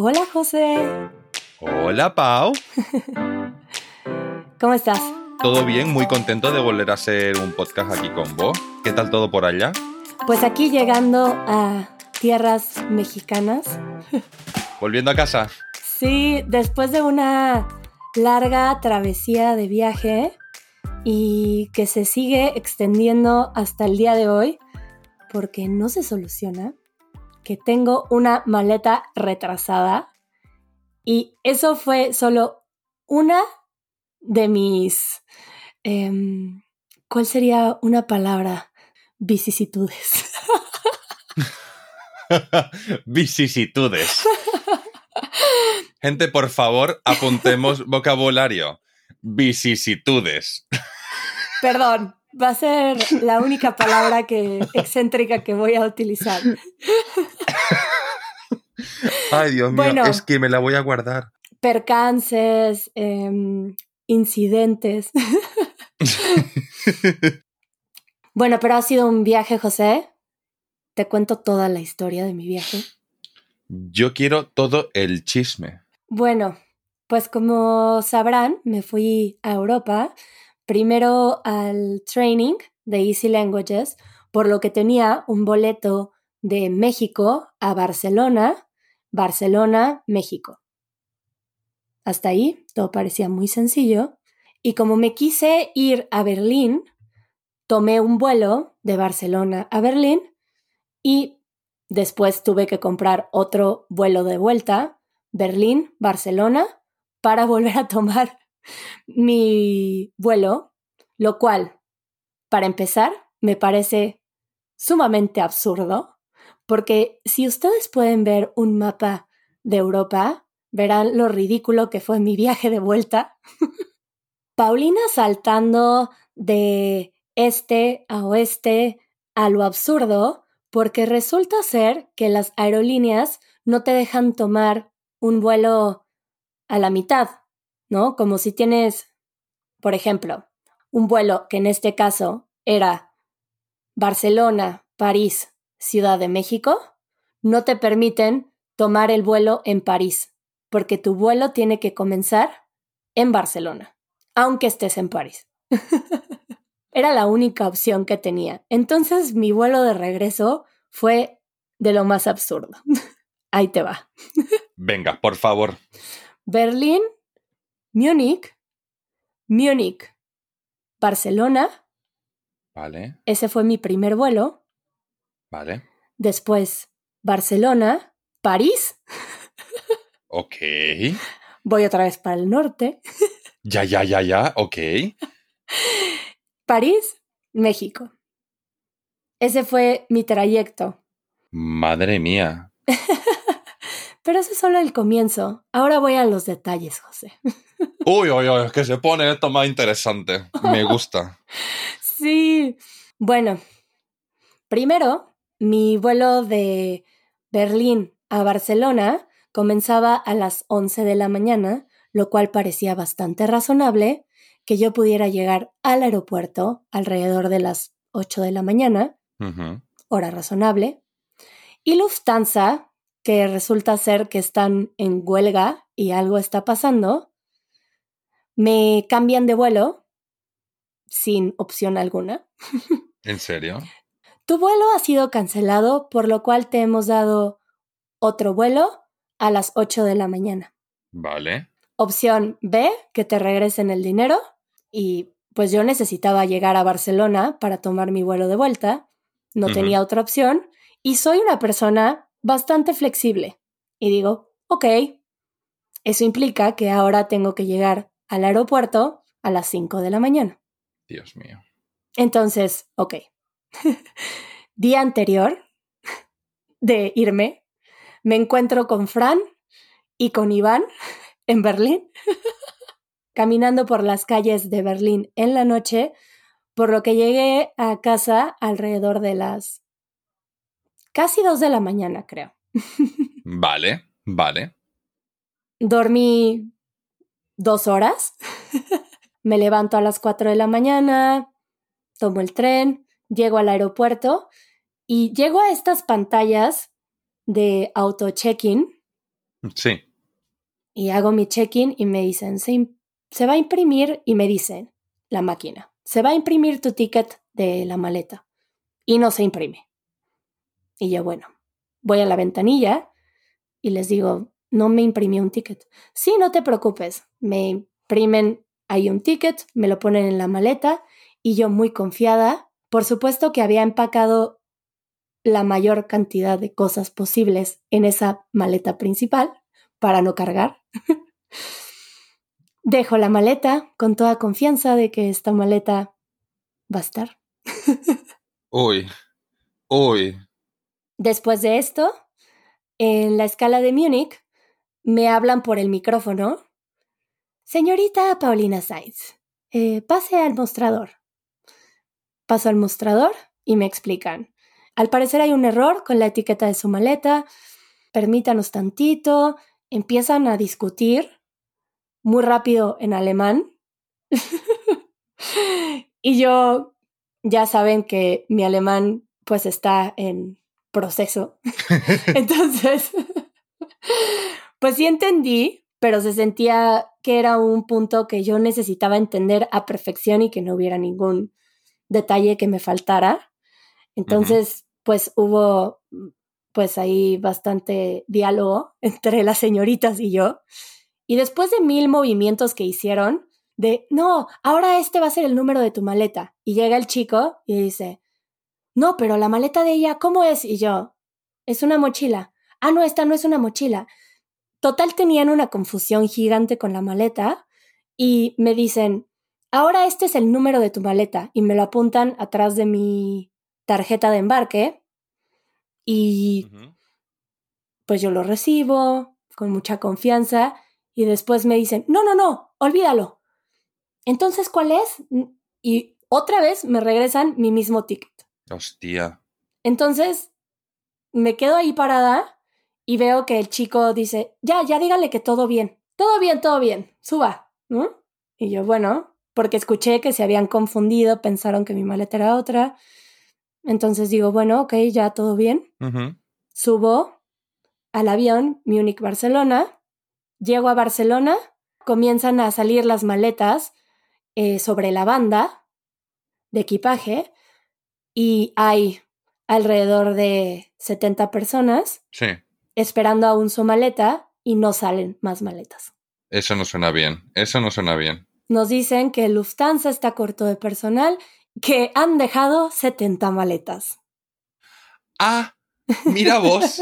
Hola José. Hola Pau. ¿Cómo estás? Todo bien, muy contento de volver a hacer un podcast aquí con vos. ¿Qué tal todo por allá? Pues aquí llegando a tierras mexicanas. ¿Volviendo a casa? Sí, después de una larga travesía de viaje y que se sigue extendiendo hasta el día de hoy porque no se soluciona, que tengo una maleta retrasada y eso fue solo una de mis... Em, ¿Cuál sería una palabra? Vicisitudes. Vicisitudes. Gente, por favor, apuntemos vocabulario. Vicisitudes. Perdón, va a ser la única palabra que excéntrica que voy a utilizar. Ay, Dios mío, es que me la voy a guardar. Percances, em, incidentes. bueno, pero ha sido un viaje, José. Te cuento toda la historia de mi viaje. Yo quiero todo el chisme. Bueno, pues como sabrán, me fui a Europa, primero al training de Easy Languages, por lo que tenía un boleto de México a Barcelona, Barcelona, México. Hasta ahí todo parecía muy sencillo. Y como me quise ir a Berlín, tomé un vuelo de Barcelona a Berlín y después tuve que comprar otro vuelo de vuelta, Berlín, Barcelona, para volver a tomar mi vuelo, lo cual, para empezar, me parece sumamente absurdo, porque si ustedes pueden ver un mapa de Europa, verán lo ridículo que fue mi viaje de vuelta. Paulina saltando de este a oeste a lo absurdo, porque resulta ser que las aerolíneas no te dejan tomar un vuelo a la mitad, ¿no? Como si tienes, por ejemplo, un vuelo que en este caso era Barcelona, París, Ciudad de México, no te permiten tomar el vuelo en París, porque tu vuelo tiene que comenzar en Barcelona, aunque estés en París. Era la única opción que tenía. Entonces mi vuelo de regreso fue de lo más absurdo. Ahí te va. Venga, por favor. Berlín, Múnich, Múnich, Barcelona. Vale. Ese fue mi primer vuelo. Vale. Después, Barcelona, París. Ok. Voy otra vez para el norte. Ya, ya, ya, ya, ok. París, México. Ese fue mi trayecto. Madre mía. Pero ese es solo el comienzo. Ahora voy a los detalles, José. Uy, uy, uy, que se pone esto más interesante. Me gusta. sí. Bueno, primero, mi vuelo de Berlín a Barcelona comenzaba a las 11 de la mañana, lo cual parecía bastante razonable que yo pudiera llegar al aeropuerto alrededor de las 8 de la mañana, hora razonable. Y Lufthansa, que resulta ser que están en huelga y algo está pasando, me cambian de vuelo sin opción alguna. ¿En serio? Tu vuelo ha sido cancelado, por lo cual te hemos dado otro vuelo a las 8 de la mañana. Vale. Opción B, que te regresen el dinero. Y pues yo necesitaba llegar a Barcelona para tomar mi vuelo de vuelta. No tenía otra opción. Y soy una persona bastante flexible. Y digo, ok, eso implica que ahora tengo que llegar al aeropuerto a las 5 de la mañana. Dios mío. Entonces, ok. Día anterior de irme, me encuentro con Fran y con Iván en Berlín, caminando por las calles de Berlín en la noche, por lo que llegué a casa alrededor de las casi dos de la mañana, creo. Vale, vale. Dormí dos horas. Me levanto a las cuatro de la mañana, tomo el tren, llego al aeropuerto y llego a estas pantallas de auto check-in Sí. Y hago mi check-in y me dicen, se va a imprimir y me dicen la máquina, se va a imprimir tu ticket de la maleta y no se imprime. Y yo, bueno, voy a la ventanilla y les digo, no me imprimió un ticket. Sí, no te preocupes, me imprimen ahí un ticket, me lo ponen en la maleta y yo muy confiada, por supuesto que había empacado la mayor cantidad de cosas posibles en esa maleta principal para no cargar. Dejo la maleta con toda confianza de que esta maleta va a estar. Uy. Uy. Después de esto, en la escala de Múnich, me hablan por el micrófono. Señorita Paulina Sainz, eh, pase al mostrador. Paso al mostrador y me explican. Al parecer hay un error con la etiqueta de su maleta. Permítanos tantito. Empiezan a discutir muy rápido en alemán. y yo, ya saben que mi alemán pues está en proceso. Entonces, pues sí entendí, pero se sentía que era un punto que yo necesitaba entender a perfección y que no hubiera ningún detalle que me faltara. Entonces, pues hubo pues ahí bastante diálogo entre las señoritas y yo. Y después de mil movimientos que hicieron, de, no, ahora este va a ser el número de tu maleta. Y llega el chico y dice, no, pero la maleta de ella, ¿cómo es? Y yo, es una mochila. Ah, no, esta no es una mochila. Total, tenían una confusión gigante con la maleta y me dicen, ahora este es el número de tu maleta y me lo apuntan atrás de mi tarjeta de embarque y pues yo lo recibo con mucha confianza y después me dicen, no, no, no, olvídalo. Entonces, ¿cuál es? Y otra vez me regresan mi mismo ticket. Hostia. Entonces, me quedo ahí parada y veo que el chico dice, ya, ya dígale que todo bien, todo bien, todo bien, suba, ¿no? Y yo, bueno, porque escuché que se habían confundido, pensaron que mi maleta era otra. Entonces digo, bueno, ok, ya todo bien. Subo al avión Múnich-Barcelona, llego a Barcelona, comienzan a salir las maletas eh, sobre la banda de equipaje y hay alrededor de 70 personas Sí. esperando aún su maleta y no salen más maletas. Eso no suena bien. Eso no suena bien. Nos dicen que Lufthansa está corto de personal, que han dejado 70 maletas. Ah, mira vos.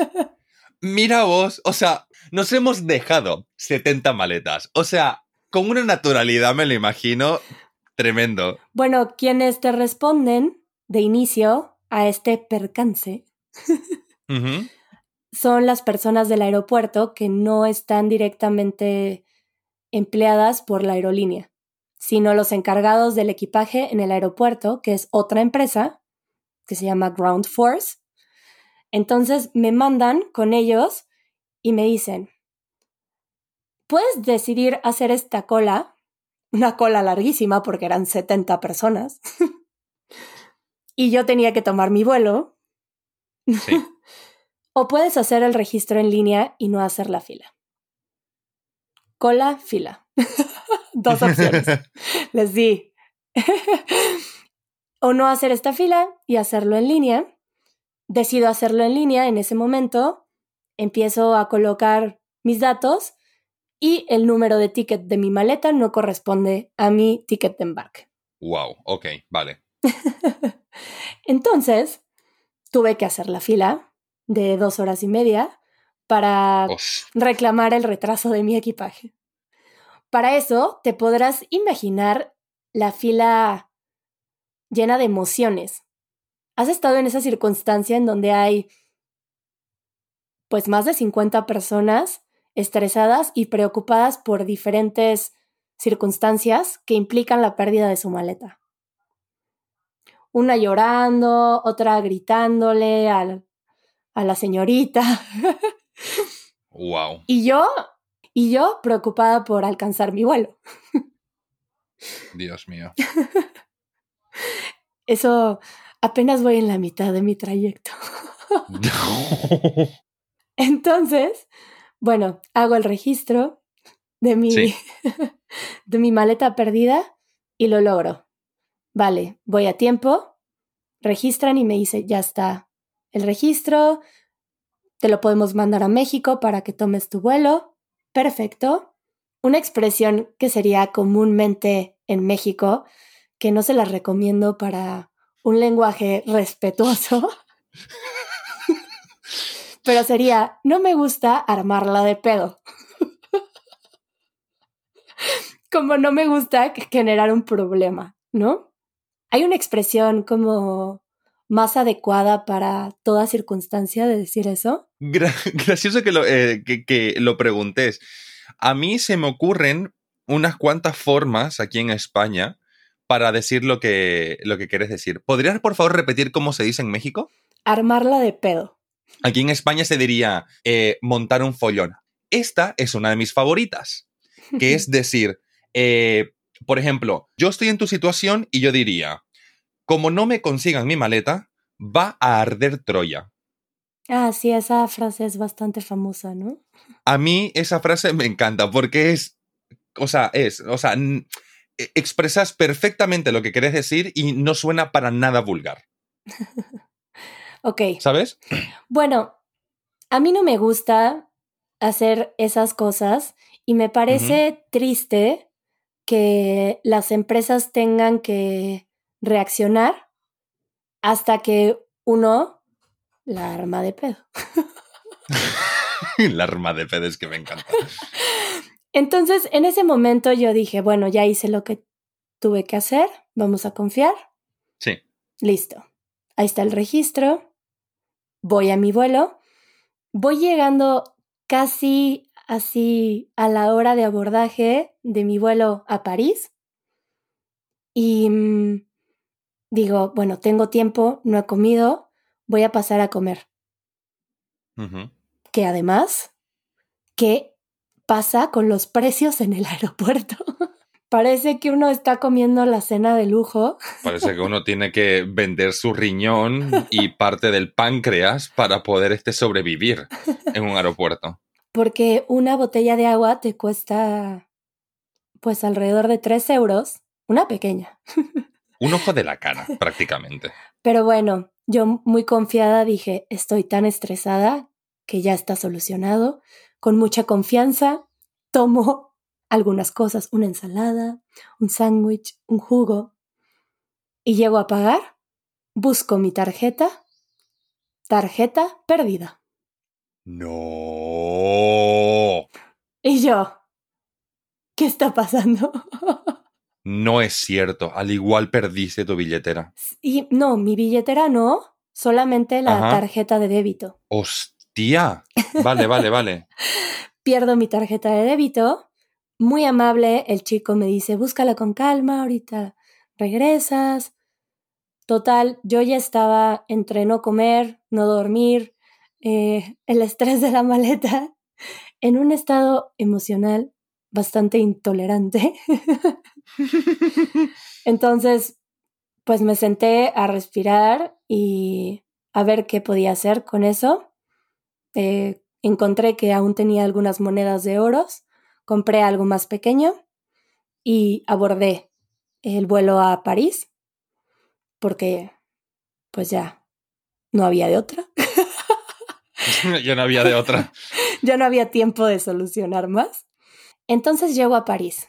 Mira vos. O sea, nos hemos dejado 70 maletas. O sea, con una naturalidad me lo imagino tremendo. Bueno, quienes te responden de inicio a este percance son las personas del aeropuerto que no están directamente empleadas por la aerolínea, sino los encargados del equipaje en el aeropuerto, que es otra empresa que se llama Ground Force. Entonces me mandan con ellos y me dicen, puedes decidir hacer esta cola, una cola larguísima porque eran 70 personas, y yo tenía que tomar mi vuelo, Sí. o puedes hacer el registro en línea y no hacer la fila. Cola, fila. Dos opciones. Les di. o no hacer esta fila y hacerlo en línea. Decido hacerlo en línea en ese momento. Empiezo a colocar mis datos y el número de ticket de mi maleta no corresponde a mi ticket de embarque. Wow, ok, vale. Entonces, tuve que hacer la fila de dos horas y media para reclamar el retraso de mi equipaje. Para eso, te podrás imaginar la fila llena de emociones. ¿Has estado en esa circunstancia en donde hay pues más de 50 personas estresadas y preocupadas por diferentes circunstancias que implican la pérdida de su maleta? Una llorando, otra gritándole al- a la señorita. Wow. Y yo, y yo preocupada por alcanzar mi vuelo. Dios mío. Eso apenas voy en la mitad de mi trayecto. Entonces, Bueno, hago el registro de mi, Sí. de mi maleta perdida y lo logro. Vale, voy a tiempo, registran y me dice, ya está el registro, te lo podemos mandar a México para que tomes tu vuelo. Perfecto. Una expresión que sería comúnmente en México, que no se la recomiendo para un lenguaje respetuoso, pero sería, no me gusta armarla de pedo. como no me gusta generar un problema, ¿no? Hay una expresión como más adecuada para toda circunstancia de decir eso. Gra- gracioso que lo, eh, que, que lo preguntes. A mí se me ocurren unas cuantas formas aquí en España para decir lo que, lo que quieres decir. ¿Podrías, por favor, repetir cómo se dice en México? Armarla de pedo. Aquí en España se diría eh, montar un follón. Esta es una de mis favoritas, que es decir, eh, por ejemplo, yo estoy en tu situación y yo diría, como no me consigan mi maleta, va a arder Troya. Ah, sí, esa frase es bastante famosa, ¿no? A mí esa frase me encanta porque es, o sea, es, o sea, e- expresas perfectamente lo que querés decir y no suena para nada vulgar, Ok, ¿sabes? bueno, a mí no me gusta hacer esas cosas y me parece triste que las empresas tengan que reaccionar hasta que uno la arma de pedo. La arma de pedes que me encanta. Entonces, en ese momento yo dije, bueno, ya hice lo que tuve que hacer, vamos a confiar, Sí. listo. Ahí está el registro, voy a mi vuelo, voy llegando casi así a la hora de abordaje de mi vuelo a París y mm, digo, bueno, tengo tiempo, no he comido, voy a pasar a comer. Que además, ¿qué pasa con los precios en el aeropuerto? Parece que uno está comiendo la cena de lujo. Parece que uno tiene que vender su riñón y parte del páncreas para poder este sobrevivir en un aeropuerto. porque una botella de agua te cuesta pues alrededor de 3 euros, una pequeña. Un ojo de la cara, prácticamente. Pero bueno, yo muy confiada dije, estoy tan estresada que ya está solucionado, con mucha confianza, tomo algunas cosas, una ensalada, un sándwich, un jugo, y llego a pagar, busco mi tarjeta, tarjeta perdida. No. Y yo, ¿qué está pasando? No es cierto. Al igual perdiste tu billetera. Y no, mi billetera no, solamente la Ajá. tarjeta de débito. ¡Hostia! Vale, vale, vale. Pierdo mi tarjeta de débito. Muy amable, el chico me dice, búscala con calma, ahorita regresas. Total, yo ya estaba entre no comer, no dormir, eh, el estrés de la maleta, en un estado emocional bastante intolerante. Entonces, pues me senté a respirar y a ver qué podía hacer con eso. Eh, encontré que aún tenía algunas monedas de oros, compré algo más pequeño y abordé el vuelo a París porque pues ya no había de otra. ya no había de otra. ya no había tiempo de solucionar más. Entonces llego a París.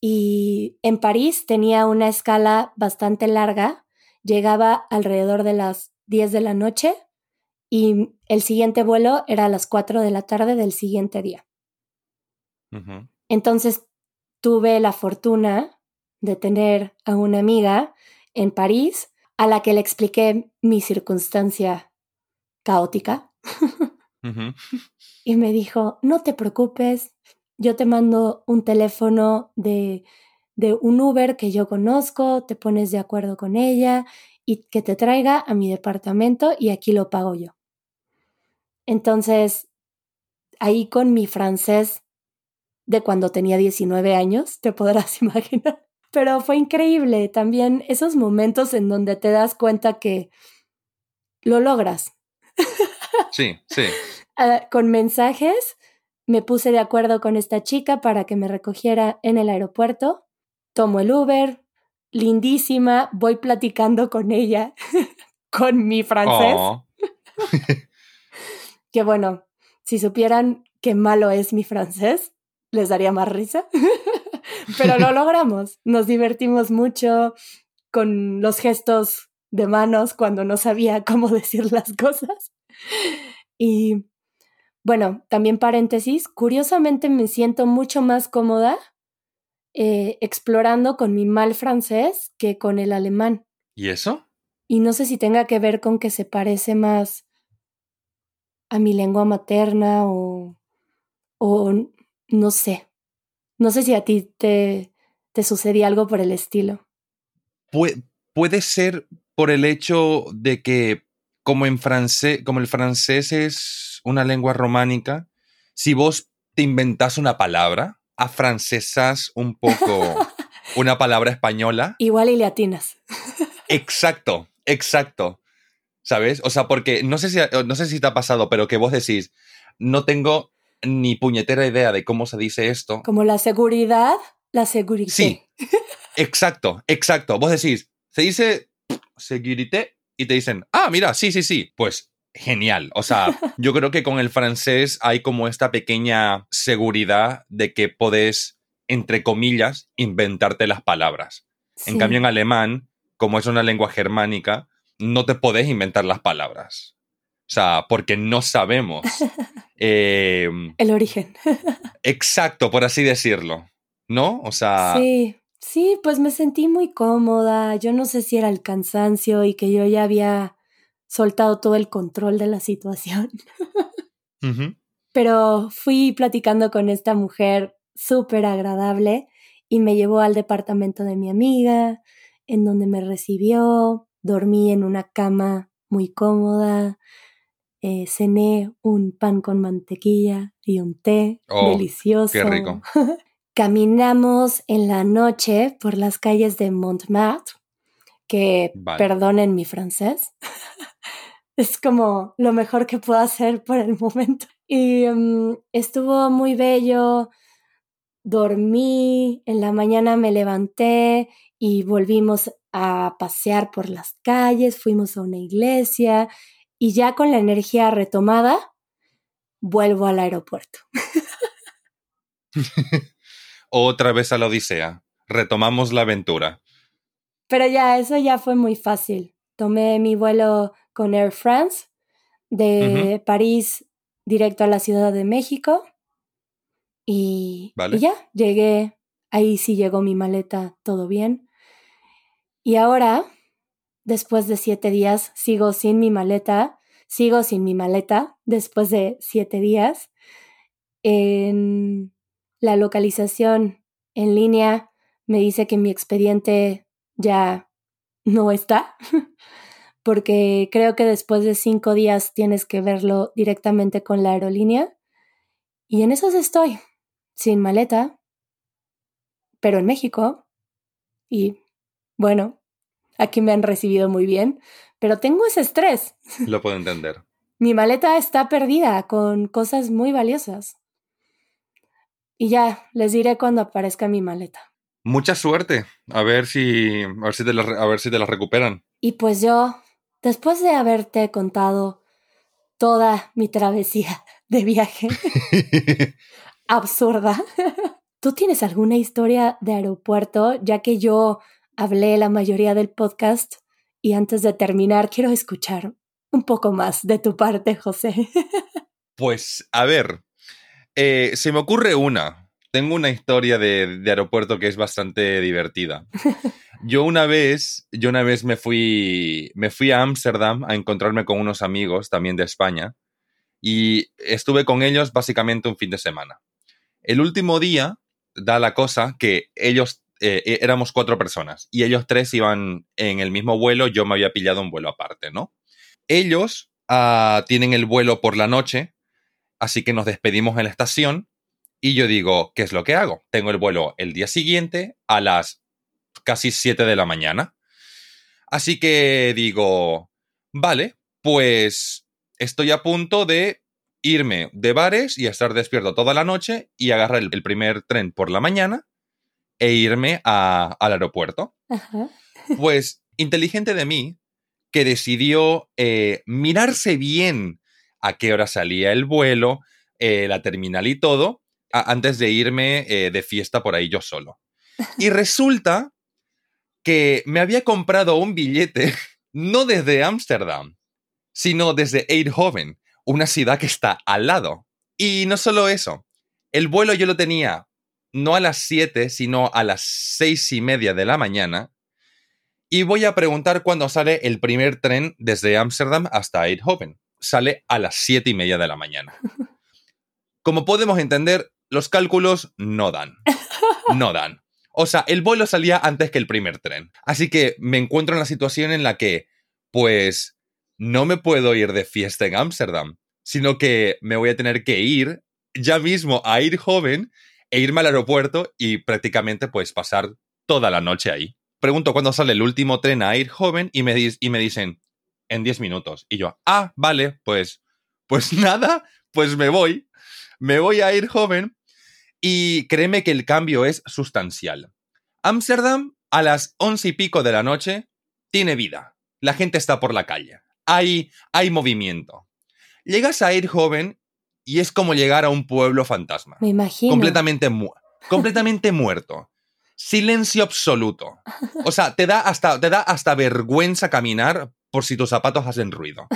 Y en París tenía una escala bastante larga, llegaba alrededor de las 10 de la noche y el siguiente vuelo era a las 4 de la tarde del siguiente día. Entonces tuve la fortuna de tener a una amiga en París a la que le expliqué mi circunstancia caótica. Y me dijo, no te preocupes, yo te mando un teléfono de, de un Uber que yo conozco, te pones de acuerdo con ella y que te traiga a mi departamento y aquí lo pago yo. Entonces, ahí con mi francés de cuando tenía 19 años, te podrás imaginar. Pero fue increíble también esos momentos en donde te das cuenta que lo logras. Sí, sí. Ah, con mensajes. Me puse de acuerdo con esta chica para que me recogiera en el aeropuerto. Tomo el Uber, lindísima, voy platicando con ella, con mi francés. Oh, Que bueno, si supieran qué malo es mi francés, les daría más risa. Pero lo logramos. Nos divertimos mucho con los gestos de manos cuando no sabía cómo decir las cosas. Y bueno, también paréntesis, curiosamente me siento mucho más cómoda eh, explorando con mi mal francés que con el alemán. ¿Y eso? Y no sé si tenga que ver con que se parece más a mi lengua materna o, o no sé. No sé si a ti te, te sucedía algo por el estilo. Pue- puede ser por el hecho de que, como en francés, como el francés es una lengua románica, si vos te inventás una palabra, afrancesas un poco una palabra española, Igual y le atinas. Exacto, exacto. ¿Sabes? O sea, porque no sé si, no sé si te ha pasado, pero que vos decís, no tengo ni puñetera idea de cómo se dice esto. Como la seguridad, la seguridad. Sí, exacto, exacto. Vos decís, se dice sécurité y te dicen, ah, mira, sí, sí, sí. Pues genial. O sea, yo creo que con el francés hay como esta pequeña seguridad de que podés, entre comillas, inventarte las palabras. En cambio, en alemán, como es una lengua germánica, no te podés inventar las palabras. O sea, porque no sabemos. eh, El origen. exacto, por así decirlo. ¿No? O sea, Sí, sí, pues me sentí muy cómoda. Yo no sé si era el cansancio y que yo ya había soltado todo el control de la situación. Pero fui platicando con esta mujer súper agradable y me llevó al departamento de mi amiga, en donde me recibió, dormí en una cama muy cómoda, eh, cené un pan con mantequilla y un té Oh, delicioso. qué rico. Caminamos en la noche por las calles de Montmartre, que Vale. perdonen mi francés, es como lo mejor que puedo hacer por el momento. Y mm, estuvo muy bello, dormí, en la mañana me levanté y volvimos a pasear por las calles, fuimos a una iglesia y ya con la energía retomada, vuelvo al aeropuerto. Otra vez a la Odisea. Retomamos la aventura. Pero ya, eso ya fue muy fácil. Tomé mi vuelo con Air France de París directo a la Ciudad de México y, Vale. y ya, llegué. Ahí sí llegó mi maleta, todo bien. Y ahora, después de siete días, sigo sin mi maleta, sigo sin mi maleta después de siete días. En la localización en línea me dice que mi expediente ya no está, porque creo que después de cinco días tienes que verlo directamente con la aerolínea. Y en esas estoy, sin maleta, pero en México. Y bueno, aquí me han recibido muy bien, pero tengo ese estrés. Lo puedo entender. Mi maleta está perdida con cosas muy valiosas. Y ya, les diré cuando aparezca mi maleta. Mucha suerte. A ver si, a ver si, te, la, a ver si te la recuperan. Y pues yo, después de haberte contado toda mi travesía de viaje absurda, ¿tú tienes alguna historia de aeropuerto? Ya que yo hablé la mayoría del podcast y antes de terminar quiero escuchar un poco más de tu parte, José. Pues, a ver, eh, se me ocurre una. Tengo una historia de, de aeropuerto que es bastante divertida. Yo una vez, yo una vez me fui, me fui a Ámsterdam a encontrarme con unos amigos también de España y estuve con ellos básicamente un fin de semana. El último día da la cosa que ellos eh, eh, éramos cuatro personas y ellos tres iban en el mismo vuelo, yo me había pillado un vuelo aparte, ¿no? Ellos ah, tienen el vuelo por la noche, así que nos despedimos en la estación y yo digo, ¿qué es lo que hago? Tengo el vuelo el día siguiente a las casi 7 de la mañana. Así que digo, vale, pues estoy a punto de irme de bares y estar despierto toda la noche y agarrar el, primer tren por la mañana e irme al aeropuerto. Pues inteligente de mí que decidió eh, mirarse bien a qué hora salía el vuelo, eh, la terminal y todo, antes de irme eh, de fiesta por ahí yo solo. Y resulta que me había comprado un billete no desde Ámsterdam, sino desde Eindhoven, una ciudad que está al lado. Y no solo eso, el vuelo yo lo tenía no a las 7, sino a las seis y media de la mañana. Y voy a preguntar cuándo sale el primer tren desde Ámsterdam hasta Eindhoven. Sale a las siete y media de la mañana. Como podemos entender, los cálculos no dan. No dan. O sea, el vuelo salía antes que el primer tren. Así que me encuentro en la situación en la que, pues, no me puedo ir de fiesta en Ámsterdam, sino que me voy a tener que ir ya mismo a ir joven e irme al aeropuerto y prácticamente pues pasar toda la noche ahí. Pregunto cuándo sale el último tren a ir joven y me, y me dicen en 10 minutos. Y yo, ah, vale, pues, pues nada, pues me voy. Me voy a ir joven y créeme que el cambio es sustancial. Ámsterdam, a las once y pico de la noche, tiene vida. La gente está por la calle. Hay, hay movimiento. Llegas a ir joven y es como llegar a un pueblo fantasma. Me imagino. Completamente, completamente muerto. Silencio absoluto. O sea, te da, hasta, te da hasta vergüenza caminar por si tus zapatos hacen ruido.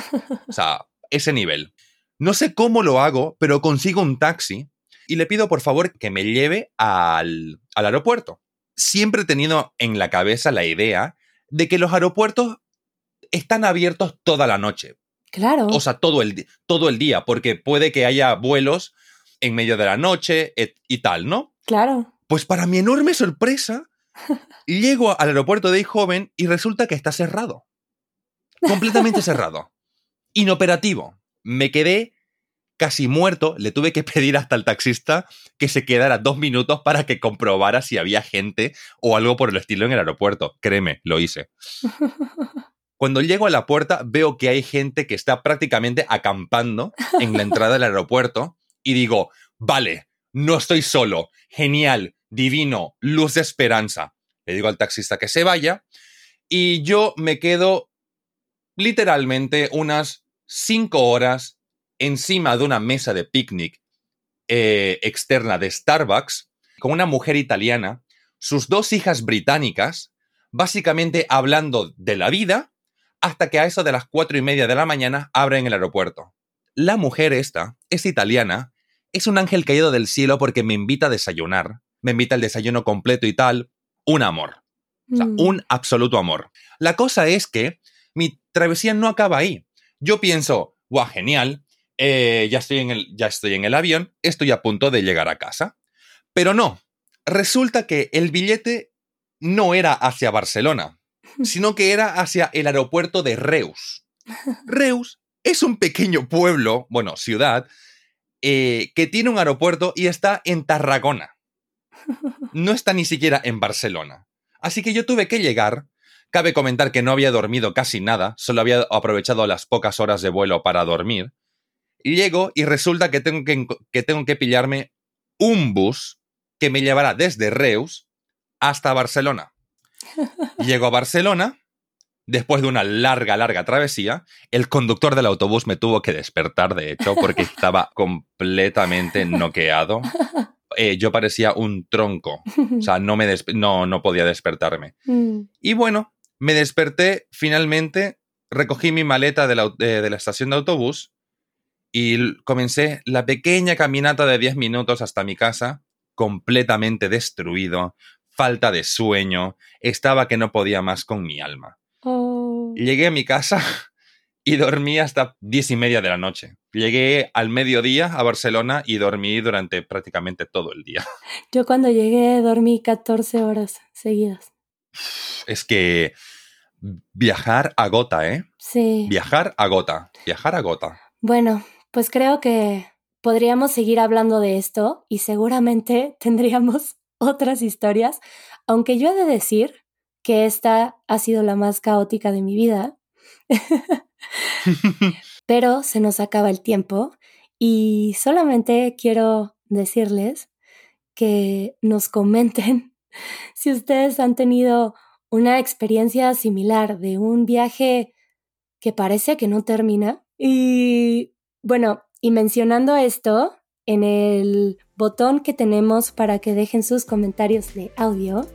O sea, ese nivel. No sé cómo lo hago, pero consigo un taxi y le pido por favor que me lleve al, aeropuerto. Siempre he tenido en la cabeza la idea de que los aeropuertos están abiertos toda la noche. Claro. O sea, todo el, todo el día, porque puede que haya vuelos en medio de la noche y tal, ¿no? Claro. Pues para mi enorme sorpresa, llego al aeropuerto de joven y resulta que está cerrado. Completamente cerrado. Inoperativo. Me quedé casi muerto, le tuve que pedir hasta el taxista que se quedara dos minutos para que comprobara si había gente o algo por el estilo en el aeropuerto. Créeme, lo hice. Cuando llego a la puerta veo que hay gente que está prácticamente acampando en la entrada del aeropuerto y digo, vale, no estoy solo, genial, divino, luz de esperanza. Le digo al taxista que se vaya y yo me quedo literalmente unas cinco horas encima de una mesa de picnic eh, externa de Starbucks con una mujer italiana, sus dos hijas británicas, básicamente hablando de la vida, hasta que a eso de las cuatro y media de la mañana abren el aeropuerto. La mujer esta es italiana, es un ángel caído del cielo porque me invita a desayunar, me invita al desayuno completo y tal, un amor. O sea, mm. un absoluto amor. La cosa es que mi travesía no acaba ahí. Yo pienso, guau, genial, eh, ya, estoy en el, ya estoy en el avión, estoy a punto de llegar a casa. Pero no, resulta que el billete no era hacia Barcelona, sino que era hacia el aeropuerto de Reus. Reus es un pequeño pueblo, bueno, ciudad, eh, que tiene un aeropuerto y está en Tarragona. No está ni siquiera en Barcelona. Así que yo tuve que llegar. Cabe comentar que no había dormido casi nada, solo había aprovechado las pocas horas de vuelo para dormir. Llego y resulta que tengo que, tengo que pillarme un bus que me llevará desde Reus hasta Barcelona. Llego a Barcelona, después de una larga, larga travesía, el conductor del autobús me tuvo que despertar, de hecho, porque estaba completamente noqueado. Eh, yo parecía un tronco, o sea, no, me no, no podía despertarme. Mm. Y bueno, me desperté finalmente, recogí mi maleta de la, de la estación de autobús y comencé la pequeña caminata de 10 minutos hasta mi casa, completamente destruido, falta de sueño, estaba que no podía más con mi alma. Oh. Llegué a mi casa y dormí hasta diez y media de la noche. Llegué al mediodía a Barcelona y dormí durante prácticamente todo el día. Yo cuando llegué dormí 14 horas seguidas. Es que viajar agota, ¿eh? Sí. Viajar agota, viajar agota. Bueno, pues creo que podríamos seguir hablando de esto y seguramente tendríamos otras historias, aunque yo he de decir que esta ha sido la más caótica de mi vida. pero se nos acaba el tiempo y solamente quiero decirles que nos comenten si ustedes han tenido una experiencia similar de un viaje que parece que no termina. Y bueno, y mencionando esto, en el botón que tenemos para que dejen sus comentarios de audio,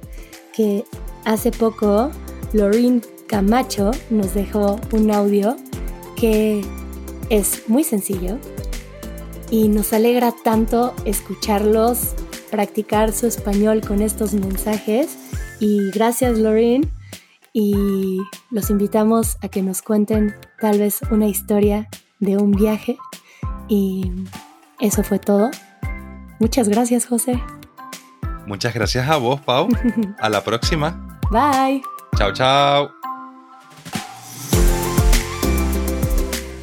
que hace poco Lorraine Camacho nos dejó un audio que es muy sencillo y nos alegra tanto escucharlos practicar su español con estos mensajes. Y gracias Lorraine y los invitamos a que nos cuenten tal vez una historia de un viaje. Y eso fue todo. Muchas gracias José. Muchas gracias a vos, Pau. A la próxima. Bye. Chao, chao.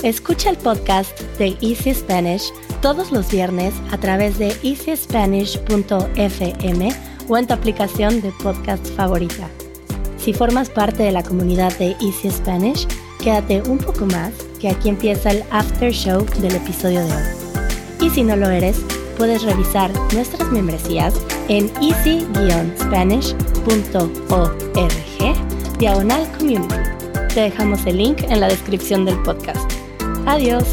Escucha el podcast de Easy Spanish todos los viernes a través de easyspanish.fm o en tu aplicación de podcast favorita. Si formas parte de la comunidad de Easy Spanish, quédate un poco más, que aquí empieza el after show del episodio de hoy. Y si no lo eres, puedes revisar nuestras membresías en easy-spanish.org diagonal community. Te dejamos el link en la descripción del podcast. Adiós.